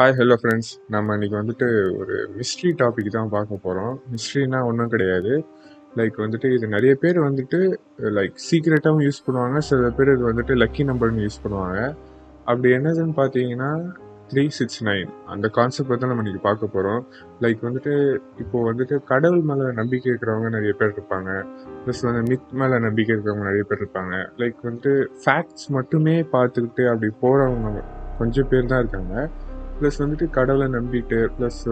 Hi hello friends நம்ம இன்றைக்கி வந்துட்டு ஒரு மிஸ்ட்ரி டாபிக் தான் பார்க்க போகிறோம் மிஸ்ட்ரினா ஒன்றும் கிடையாது. லைக் வந்துட்டு இது நிறைய பேர் வந்துட்டு லைக் சீக்ரெட்டாகவும் யூஸ் பண்ணுவாங்க. சில பேர் இது வந்துட்டு லக்கி நம்பர்னு யூஸ் பண்ணுவாங்க. அப்படி என்னதுன்னு பார்த்தீங்கன்னா த்ரீ சிக்ஸ் நைன் அந்த கான்செப்ட் தான் நம்ம இன்றைக்கி பார்க்க போகிறோம் லைக் வந்துட்டு இப்போது வந்துட்டு கடவுள் மேலே நம்பிக்கை இருக்கிறவங்க நிறைய பேர் இருப்பாங்க. ப்ளஸ் வந்து மித் மேலே நம்பிக்கை இருக்கிறவங்க நிறைய பேர் இருப்பாங்க. லைக் வந்துட்டு ஃபேக்ட்ஸ் மட்டுமே பார்த்துக்கிட்டு அப்படி போகிறவங்க கொஞ்சம் பேர் தான் இருக்காங்க. ப்ளஸ் வந்துட்டு கடவுளை நம்பிட்டு ப்ளஸ்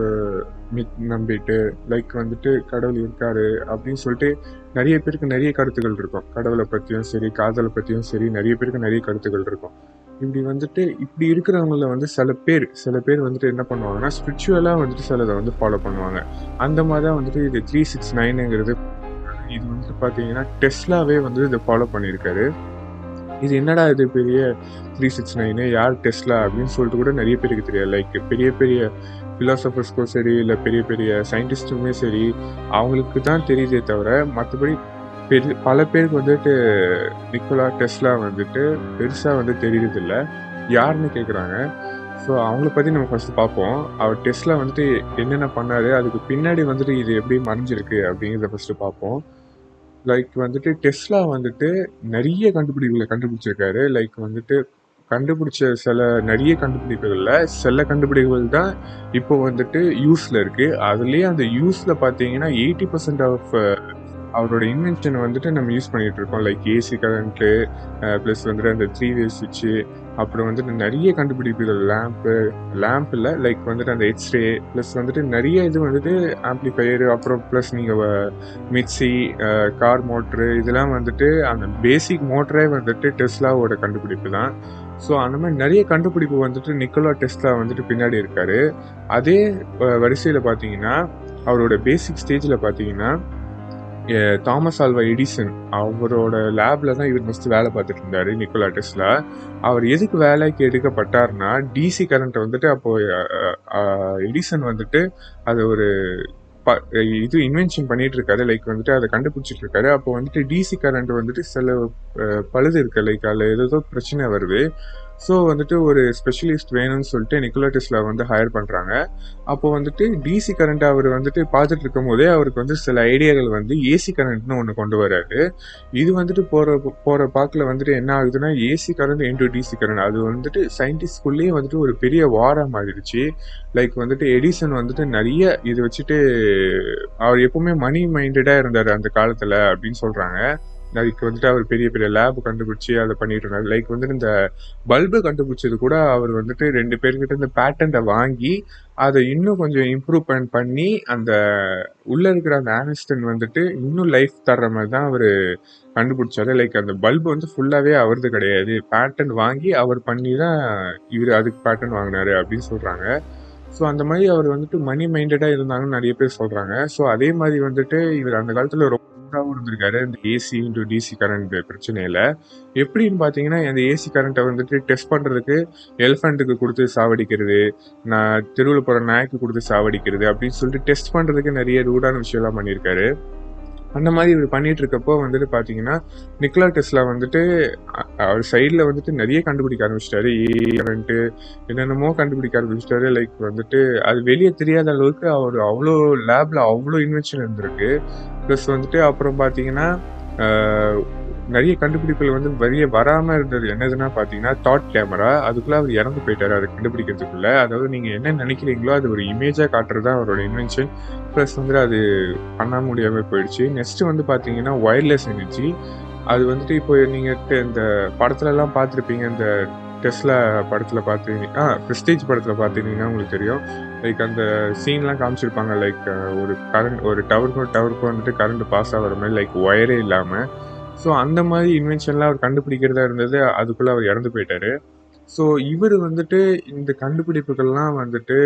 மித் நம்பிட்டு லைக் வந்துட்டு கடவுள் இருக்காரு அப்படின்னு சொல்லிட்டு நிறைய பேருக்கு நிறைய கருத்துக்கள் இருக்கும். கடவுளை பற்றியும் சரி காதலை பற்றியும் சரி நிறைய பேருக்கு நிறைய கருத்துக்கள் இருக்கும். இப்படி வந்துட்டு இப்படி இருக்கிறவங்கள வந்து சில பேர் சில பேர் வந்துட்டு என்ன பண்ணுவாங்கன்னா ஸ்பிரிச்சுவலாக வந்துட்டு சிலதை வந்து ஃபாலோ பண்ணுவாங்க. அந்த மாதிரி தான் வந்துட்டு இது த்ரீ சிக்ஸ் நைனுங்கிறது இது வந்துட்டு பார்த்தீங்கன்னா டெஸ்லாவே வந்து இதை ஃபாலோ பண்ணியிருக்காரு. இது என்னடா இது பெரிய த்ரீ சிக்ஸ் நைனு யார் டெஸ்ட்லா அப்படின்னு சொல்லிட்டு கூட நிறைய பேருக்கு தெரியாது. லைக் பெரிய பெரிய ஃபிலாசபர்ஸ்க்கும் சரி இல்லை பெரிய பெரிய சயின்டிஸ்ட்டுமே சரி அவங்களுக்கு தான் தெரியுதே தவிர மற்றபடி பெரிய பல பேருக்கு வந்துட்டு நிக்கோலா டெஸ்லா வந்துட்டு பெருசாக வந்து தெரியறதில்ல. யாருன்னு கேட்குறாங்க ஸோ அவங்கள பற்றி நம்ம ஃபஸ்ட்டு பார்ப்போம். அவர் டெஸ்ட்டில் வந்துட்டு என்னென்ன பண்ணார்? அதுக்கு பின்னாடி வந்துட்டு இது எப்படி மறைஞ்சிருக்கு அப்படிங்கிறத ஃபஸ்ட்டு பார்ப்போம். லைக் வந்துட்டு டெஸ்லா வந்துட்டு நிறைய கண்டுபிடிப்புகளை கண்டுபிடிச்சிருக்காரு. லைக் வந்துட்டு கண்டுபிடிச்ச சில நிறைய கண்டுபிடிப்புகள்ல சில கண்டுபிடிப்புகள் தான் இப்போ வந்துட்டு யூஸில் இருக்குது அதுலேயே அந்த யூஸில் பார்த்தீங்கன்னா எயிட்டி பர்சன்ட் ஆஃப் அவரோட இன்வென்ஷனை வந்துட்டு நம்ம யூஸ் பண்ணிகிட்டு இருக்கோம். லைக் ஏசி கரண்ட்டு ப்ளஸ் வந்துட்டு அந்த த்ரீ வே சுவிட்சு அப்புறம் வந்துட்டு நிறைய கண்டுபிடிப்புகள். லேம்ப்பு லேம்ப் இல்லை லைக் வந்துட்டு அந்த எக்ஸ்ரே ப்ளஸ் வந்துட்டு நிறைய இது வந்துட்டு ஆம்ப்ளிஃபையர் அப்புறம் ப்ளஸ் நீங்கள் மிக்சி கார் மோட்ரு இதெல்லாம் வந்துட்டு அந்த பேசிக் மோட்டரே வந்துட்டு டெஸ்லாவோட கண்டுபிடிப்பு தான். ஸோ அந்த மாதிரி நிறைய கண்டுபிடிப்பு வந்துட்டு நிக்கோலா டெஸ்லா வந்துட்டு பின்னாடி இருக்காரு. அதே வரிசையில் பார்த்தீங்கன்னா அவரோட பேசிக் ஸ்டேஜில் பார்த்தீங்கன்னா தாமஸ் ஆல்வா எடிசன் அவரோட லேபில் தான் இவர் ஃபஸ்ட்டு வேலை பார்த்துட்டு இருந்தார் நிக்கோலா டெஸ்லா அவர் எதுக்கு வேலைக்கு எடுக்கப்பட்டார்னா டிசி கரண்ட் வந்துட்டு அப்போ எடிசன் வந்துட்டு அது ஒரு ப- இது இன்வென்ஷன் பண்ணிட்டு இருக்காரு லைக் வந்துட்டு அதை கண்டுபிடிச்சிட்டு இருக்காரு. அப்போ வந்துட்டு டிசி கரண்ட் வந்துட்டு சில பழுது இருக்கு லைக் அதில் ஏதோ பிரச்சனை வருது. ஸோ வந்துட்டு ஒரு ஸ்பெஷலிஸ்ட் வேணும்னு சொல்லிட்டு நிக்கோலா டெஸ்லா வந்து ஹையர் பண்ணுறாங்க அப்போ வந்துட்டு டிசி கரண்ட் அவர் வந்துட்டு பார்த்துட்டு இருக்கும் போதே அவருக்கு வந்து சில ஐடியாக்கள் வந்து ஏசி கரண்ட்னு ஒன்று கொண்டு வராரு. இது வந்துட்டு போகிற போகிற பாக்கில் வந்துட்டு என்ன ஆகுதுன்னா AC current into DC current அது வந்துட்டு சயின்டிஸ்ட்குள்ளேயே வந்துட்டு ஒரு பெரிய வாரம் மாறிடுச்சு. லைக் வந்துட்டு எடிசன் வந்துட்டு நிறைய இது வச்சுட்டு அவர் எப்பவுமே மணி மைண்டடாக இருந்தார் அந்த காலத்தில் அப்படின்னு சொல்கிறாங்க அதுக்கு வந்துட்டு அவர் பெரிய பெரிய லேப் கண்டுபிடிச்சி அதை பண்ணிட்டு இருந்தார். லைக் வந்துட்டு இந்த பல்பு கண்டுபிடிச்சது கூட அவர் வந்துட்டு ரெண்டு பேர்கிட்ட இந்த பேட்டன்ட்டை வாங்கி அதை இன்னும் கொஞ்சம் இம்ப்ரூவ்மெண்ட் பண்ணி அந்த உள்ளே இருக்கிற அந்த ஆனிஸ்டன் வந்துட்டு இன்னும் லைஃப் தர்ற மாதிரி தான் அவர் கண்டுபிடிச்சாரு. லைக் அந்த பல்பு வந்து ஃபுல்லாகவே அவரது கிடையாது. பேட்டன் வாங்கி அவர் பண்ணி தான் இவர் அதுக்கு பேட்டன் வாங்கினாரு அப்படின்னு சொல்கிறாங்க ஸோ அந்த மாதிரி அவர் வந்துட்டு மணி மைண்டடாக இருந்தாங்கன்னு நிறைய பேர் சொல்கிறாங்க ஸோ அதே மாதிரி வந்துட்டு இவர் அந்த காலத்தில் ரொம்ப இதாகவும் இருந்திருக்காரு இந்த ஏசி இன்டூ டிசி கரண்ட் பிரச்சனையில். எப்படின்னு பார்த்தீங்கன்னா அந்த ஏசி கரண்ட்டை வந்துட்டு டெஸ்ட் பண்ணுறதுக்கு எலிஃபண்ட்டுக்கு கொடுத்து சாவடிக்கிறது நான் தெருவில் போகிற நாய்க்கு கொடுத்து சாவடிக்கிறது அப்படின்னு சொல்லிட்டு டெஸ்ட் பண்ணுறதுக்கு நிறைய ரூடான விஷயம்லாம் பண்ணியிருக்காரு. அந்த மாதிரி இவர் பண்ணிட்டு இருக்கப்போ வந்துட்டு பார்த்தீங்கன்னா நிக்கலா டெஸ்லா வந்துட்டு அவர் சைடில் வந்துட்டு நிறைய கண்டுபிடிக்க ஆரம்பிச்சிட்டாரு. ஏ கரண்ட்டு என்னென்னமோ கண்டுபிடிக்க ஆரம்பிச்சிட்டாரு. லைக் வந்துட்டு அது வெளியே தெரியாத அளவுக்கு அவர் அவ்வளோ லேப்ல அவ்வளோ இன்வென்ஷன் இருந்திருக்கு. ப்ளஸ் வந்துட்டு அப்புறம் பார்த்தீங்கன்னா நிறைய கண்டுபிடிப்புகள் வந்து வெளியே வராமல் இருந்தது. என்னதுன்னா பார்த்தீங்கன்னா தாட் கேமரா அதுக்குள்ளே அவர் இறந்து போயிட்டார் அதை கண்டுபிடிக்கிறதுக்குள்ள. அதாவது நீங்கள் என்ன நினைக்கிறீங்களோ அது ஒரு இமேஜாக காட்டுறது தான் அவரோட இன்வென்ஷன் ப்ளஸ் வந்துட்டு அது பண்ண முடியாமல் போயிடுச்சு. நெக்ஸ்ட் வந்து பார்த்தீங்கன்னா ஒயர்லெஸ் எனர்ஜி அது வந்துட்டு இப்போ நீங்கள் இந்த படத்துலலாம் பார்த்துருப்பீங்க இந்த டெஸ்லா படத்தில் பார்த்துருந்தீங்க ஆ ப்ரெஸ்டேஜ் படத்தில் பார்த்துருந்தீங்கன்னா உங்களுக்கு தெரியும். லைக் அந்த சீன்லாம் காமிச்சிருப்பாங்க லைக் ஒரு கரண்ட் ஒரு டவருக்கும் டவருக்கும் வந்துட்டு கரண்ட் பாஸ் ஆகிற மாதிரி லைக் ஒயரே இல்லாமல் ஸோ அந்த மாதிரி இன்வென்ஷன்லாம் அவர் கண்டுபிடிக்கிறதா இருந்தது அதுக்குள்ளே அவர் இறந்து போயிட்டாரு. ஸோ இவர் வந்துட்டு இந்த கண்டுபிடிப்புகள்லாம் வந்துட்டு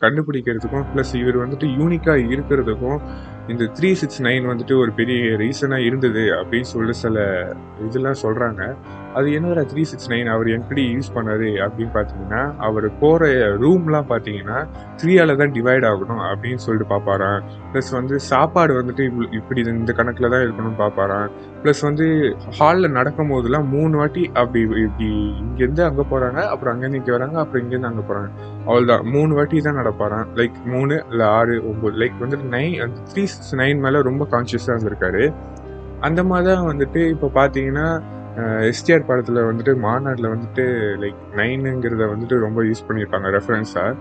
கண்டுபிடிக்கிறதுக்கும் ப்ளஸ் இவர் வந்துட்டு யூனிக்காக இருக்கிறதுக்கும் இந்த த்ரீ சிக்ஸ் நைன் வந்துட்டு ஒரு பெரிய ரீசனாக இருந்தது அப்படின்னு சொல்லி சில இதெல்லாம் சொல்கிறாங்க அது என்னடா த்ரீ சிக்ஸ் நைன் அவர் எப்படி யூஸ் பண்ணாரு அப்படின்னு பார்த்தீங்கன்னா அவர் போகிற ரூம்லாம் பார்த்தீங்கன்னா த்ரீயால தான் டிவைட் ஆகணும் அப்படின்னு சொல்லிட்டு பார்ப்பாராம். ப்ளஸ் வந்து சாப்பாடு வந்துட்டு இவ்வளோ- இப்படி இந்த கணக்கில் தான் இருக்கணும்னு பார்ப்பாராம். ப்ளஸ் வந்து ஹாலில் நடக்கும் போதெல்லாம் மூணு வாட்டி அப்படி இப்படி இங்கேருந்து அங்கே போகிறாங்க அப்புறம் அங்கேருந்து இங்கே வராங்க அப்புறம் இங்கேருந்து அங்கே போகிறாங்க அவ்வளோதான் மூணு வாட்டி தான் நடப்பாரான் லைக் மூணு இல்லை ஆறு ஒம்பது லைக் வந்துட்டு நைன் த்ரீ சிக்ஸ் நைன் மேலே ரொம்ப கான்ஷியஸாக இருந்திருக்காரு. அந்த மாதிரி தான் வந்துட்டு இப்போ பார்த்தீங்கன்னா எஸ்டிஆர் படத்தில் வந்துட்டு மாநாட்டில் வந்துட்டு லைக் நைனுங்கிறத வந்துட்டு ரொம்ப யூஸ் பண்ணியிருப்பாங்க ரெஃபரன்ஸாக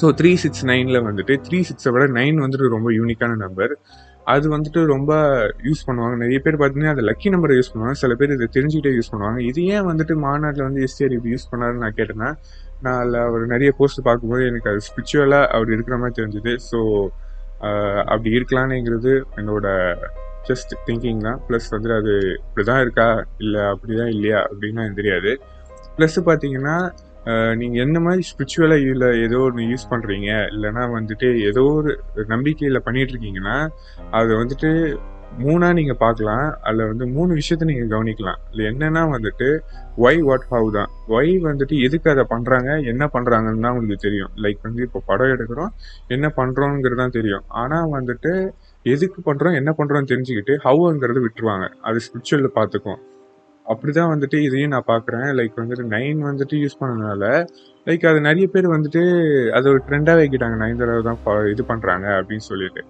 ஸோ த்ரீ சிக்ஸ் நைனில் வந்துட்டு த்ரீ சிக்ஸை விட நைன் வந்துட்டு ரொம்ப யூனிக்கான நம்பர் அது வந்துட்டு ரொம்ப யூஸ் பண்ணுவாங்க. நிறைய பேர் பார்த்தீங்கன்னா அதை லக்கி நம்பரை யூஸ் பண்ணுவாங்க. சில பேர் இதை தெரிஞ்சுக்கிட்டே யூஸ் பண்ணுவாங்க. இது ஏன் வந்துட்டு மாநாட்டில் வந்து எஸ்டிஆர் இப்படி யூஸ் பண்ணாருன்னு நான் கேட்டேன்னா நான் அதில் அவர் நிறைய போஸ்ட் பார்க்கும்போது எனக்கு அது ஸ்பிரிச்சுவலாக அவர் இருக்கிற மாதிரி தெரிஞ்சுது. ஸோ அப்படி இருக்கலான்னுங்கிறது என்னோட ஜஸ்ட் திங்கிங் தான். ப்ளஸ் வந்து அது இப்படி தான் இருக்கா? இல்லை அப்படி தான் இல்லையா? அப்படின்னு எனக்கு தெரியாது. ப்ளஸ் பார்த்தீங்கன்னா நீங்கள் எந்த மாதிரி ஸ்பிரிச்சுவலாக இல்லை ஏதோ ஒன்று யூஸ் பண்ணுறீங்க இல்லைன்னா வந்துட்டு ஏதோ ஒரு நம்பிக்கையில் பண்ணிகிட்ருக்கீங்கன்னா அதை வந்துட்டு மூணாக நீங்கள் பார்க்கலாம். அதில் வந்து மூணு விஷயத்த நீங்கள் கவனிக்கலாம். இல்லை என்னன்னா வந்துட்டு ஒய் வாட் ஹவ் தான். ஒய் வந்துட்டு எதுக்கு அதை பண்ணுறாங்க என்ன பண்ணுறாங்கன்னு தான் உங்களுக்கு தெரியும். லைக் வந்து இப்போ படம் எடுக்கிறோம். என்ன பண்ணுறோங்கிறது தான் தெரியும். ஆனால் வந்துட்டு எதுக்கு பண்ணுறோம் என்ன பண்ணுறோம்னு தெரிஞ்சுக்கிட்டு ஹவுங்கிறது விட்டுருவாங்க. அது ஸ்பிரிச்சுவலில் பார்த்துக்கும் அப்படிதான் வந்துட்டு இதையும் நான் பார்க்குறேன் லைக் வந்துட்டு நைன் வந்துட்டு யூஸ் பண்ணதுனால லைக் அது நிறைய பேர் வந்துட்டு அது ஒரு ட்ரெண்டாக வைக்கிட்டாங்க நைன் தடவை தான் இது பண்ணுறாங்க அப்படின்னு சொல்லிட்டு.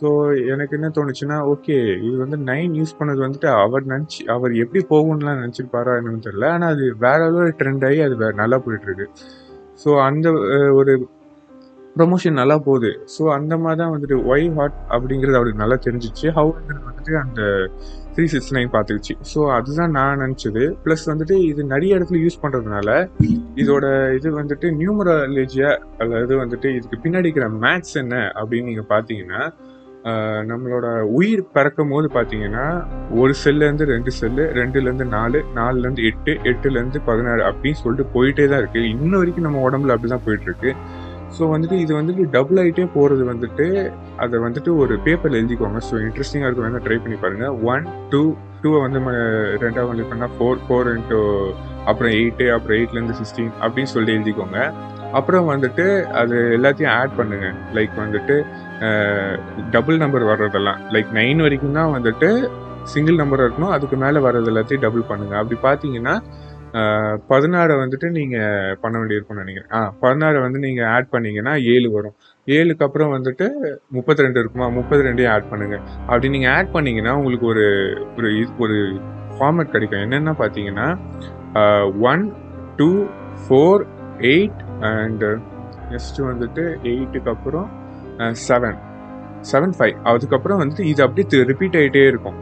ஸோ எனக்கு என்ன தோணுச்சுன்னா ஓகே இது வந்து நைன் யூஸ் பண்ணது வந்துட்டு அவர் நினச்சி அவர் எப்படி போகும்லாம் நினச்சிருப்பாரா என்னன்னு தெரியல. ஆனால் அது வேற அளவு ட்ரெண்ட் ஆகி அது வே- நல்லா போயிட்டுருக்கு ஸோ அந்த ஒரு ப்ரொமோஷன் நல்லா போகுது. ஸோ அந்த மாதிரி தான் வந்துட்டு ஒய் ஹாட் அப்படிங்கிறது அவருக்கு நல்லா தெரிஞ்சிச்சு. ஹவுங்கிறது வந்துட்டு அந்த த்ரீ சிக்ஸ் நைன் பார்த்துக்குச்சு. ஸோ அதுதான் நான் நினச்சது. ப்ளஸ் வந்துட்டு இது நிறைய இடத்துல யூஸ் பண்ணுறதுனால இதோட இது வந்துட்டு நியூமராலஜியா அல்லது வந்துட்டு இதுக்கு பின்னாடி இருக்கிற மேத்ஸ் என்ன அப்படின்னு நீங்கள் பார்த்தீங்கன்னா நம்மளோட உயிர் பறக்கும் போது பார்த்தீங்கன்னா ஒரு செல்லேருந்து ரெண்டு செல்லு ரெண்டுலேருந்து நாலு நாலுலேருந்து எட்டு எட்டுலேருந்து பதினாறு அப்படின்னு சொல்லிட்டு போயிட்டே தான் இருக்குது இன்ன வரைக்கும் நம்ம உடம்புல அப்படி தான் போயிட்டுருக்கு ஸோ வந்துட்டு இது வந்துட்டு டபுள் ஆகிட்டே போகிறது வந்துட்டு அதை வந்துட்டு ஒரு பேப்பரில் எழுதிக்கோங்க. ஸோ இன்ட்ரெஸ்டிங்காக இருக்கும். வேணால் ட்ரை பண்ணி பாருங்கள் ஒன் டூ டூவை வந்து ம- ரெண்டாவது வந்து பண்ணால் ஃபோர் ஃபோர் இன்ட்டு அப்புறம் எயிட்டு அப்புறம் எயிட்லேருந்து சிக்ஸ்டீன் அப்படின்னு சொல்லி எழுதிக்கோங்க. அப்புறம் வந்துட்டு அது எல்லாத்தையும் ஆட் பண்ணுங்கள் லைக் வந்துட்டு டபுள் நம்பர் வர்றதெல்லாம். லைக் நைன் வரைக்கும் தான் வந்துட்டு சிங்கிள் நம்பர் இருக்கணும். அதுக்கு மேலே வர்றது எல்லாத்தையும் டபுள் பண்ணுங்கள் அப்படி பார்த்தீங்கன்னா பதினாறை வந்துட்டு நீங்கள் பண்ண வேண்டியிருக்கும்னு நினைக்கிறேன். ஆ பதினாறை வந்து நீங்கள் ஆட் பண்ணீங்கன்னா ஏழு வரும். ஏழுக்கு அப்புறம் வந்துட்டு முப்பத்தி ரெண்டு இருக்குமா? முப்பத்தி ரெண்டையும் ஆட் பண்ணுங்கள் அப்படி நீங்கள் ஆட் பண்ணிங்கன்னா உங்களுக்கு ஒரு ஒரு இது- ஒரு ஃபார்மேட் கிடைக்கும். என்னென்ன பார்த்தீங்கன்னா one two four eight and next வந்துட்டு எயிட்டுக்கு அப்புறம் செவன் செவன் ஃபைவ் அதுக்கப்புறம் வந்துட்டு இது அப்படியே ரிப்பீட் ஆகிட்டே இருக்கும்.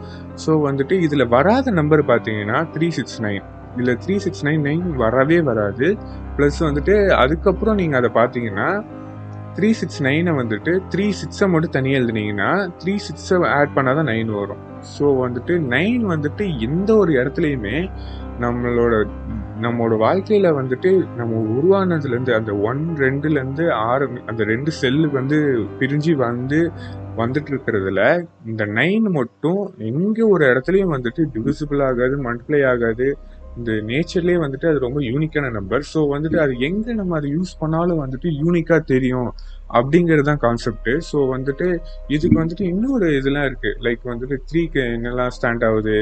ஸோ வந்துட்டு இதில் வராத நம்பர் பார்த்தீங்கன்னா த்ரீ சிக்ஸ் நைன் இதில் த்ரீ சிக்ஸ் நைன் நைன் வரவே வராது. ப்ளஸ் வந்துட்டு அதுக்கப்புறம் நீங்கள் அதை பார்த்தீங்கன்னா த்ரீ சிக்ஸ் நைனை வந்துட்டு த்ரீ சிக்ஸை மட்டும் தனியாக எழுதுனீங்கன்னா த்ரீ சிக்ஸை ஆட் பண்ணால் தான் நைன் வரும். ஸோ வந்துட்டு நைன் வந்துட்டு எந்த ஒரு இடத்துலையுமே நம்மளோட நம்மளோட வாழ்க்கையில் வந்துட்டு நம்ம உருவானதுலேருந்து அந்த ஒன் ரெண்டுலேருந்து ஆறு அந்த ரெண்டு செல்லு வந்து பிரிஞ்சு வந்து வந்துட்டு இருக்கிறதுல இந்த நைன் மட்டும் எங்கே ஒரு இடத்துலையும் வந்துட்டு டிவிசிபிள் ஆகாது மல்டிப்ளை ஆகாது இந்த நேச்சர்லேயே வந்துட்டு அது ரொம்ப யூனிக்கான நம்பர் ஸோ வந்துட்டு அது எங்க நம்ம அதை யூஸ் பண்ணாலும் வந்துட்டு யூனிக்கா தெரியும் அப்படிங்கிறது தான் கான்செப்ட் ஸோ வந்துட்டு இதுக்கு வந்துட்டு இன்னொரு இதெல்லாம் இருக்கு. லைக் வந்துட்டு த்ரீக்கு என்னெல்லாம் ஸ்டாண்ட் ஆகுது?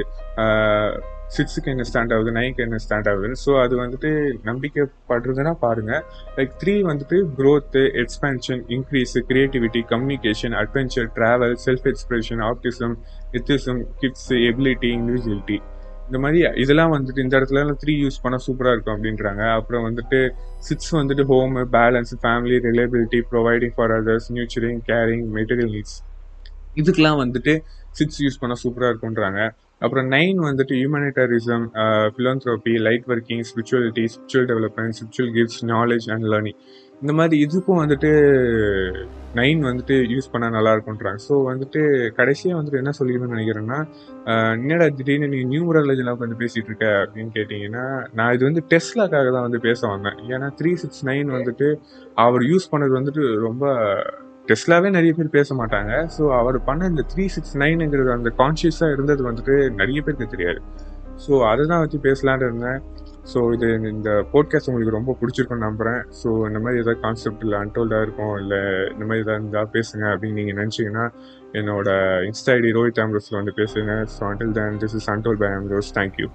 சிக்ஸுக்கு என்ன ஸ்டாண்ட் ஆகுது? நைனுக்கு என்ன ஸ்டாண்ட் ஆகுது? ஸோ அது வந்துட்டு நம்பிக்கைப்படுறதுன்னா பாருங்க. லைக் த்ரீ வந்துட்டு growth expansion increase creativity communication adventure travel self expression optimism ethicism kids ability individuality இந்த மாதிரி இதெல்லாம் வந்துட்டு இந்த இடத்துல த்ரீ யூஸ் பண்ணால் சூப்பராக இருக்கும் அப்படின்றாங்க. அப்புறம் வந்துட்டு சிக்ஸ் வந்துட்டு home balance family reliability providing for others nurturing caring material needs இதுக்கெலாம் வந்துட்டு சிக்ஸ் யூஸ் பண்ணால் சூப்பராக இருக்குன்றாங்க அப்புறம் நைன் வந்துட்டு humanitarianism philanthropy light working spirituality spiritual development spiritual gifts knowledge and learning இந்த மாதிரி இதுக்கும் வந்துட்டு நைன் வந்துட்டு யூஸ் பண்ணால் நல்லா இருக்குன்றாங்க ஸோ வந்துட்டு கடைசியாக வந்துட்டு என்ன சொல்லிக்கணும்னு நினைக்கிறேன்னா uh, என்னடா திடீர்னு நீ நியூமராலஜிலாம் வந்து பேசிகிட்டு இருக்க அப்படின்னு கேட்டிங்கன்னா நான் இது வந்து டெஸ்ட்லாக்காக தான் வந்து பேச வந்தேன். ஏன்னா த்ரீ சிக்ஸ் நைன் வந்துட்டு அவர் யூஸ் பண்ணது வந்துட்டு ரொம்ப டெஸ்லாவே நிறைய பேர் பேச மாட்டாங்க. ஸோ அவர் பண்ண இந்த த்ரீ சிக்ஸ் நைனுங்கிறது அந்த கான்ஷியஸாக இருந்தது வந்துட்டு நிறைய பேருக்கு தெரியாது. ஸோ அதை தான் வச்சு பேசலான்னு இருந்தேன். ஸோ இது இந்த போட்காஸ்ட் உங்களுக்கு ரொம்ப பிடிச்சிருக்குன்னு நம்புகிறேன் ஸோ இந்த மாதிரி ஏதாவது கான்செப்ட் இல்லை அன்டோல்டாக இருக்கும் இல்லை இந்த மாதிரி ஏதாவது இருந்தால் பேசுங்க அப்படின்னு நீங்கள் நினச்சிங்கன்னா என்னோட இன்ஸ்டா ஐடி ரோஹித் ஆம்ரோஸில் வந்து பேசுங்க. So until then this is அன்டோல் by Ambrose thank you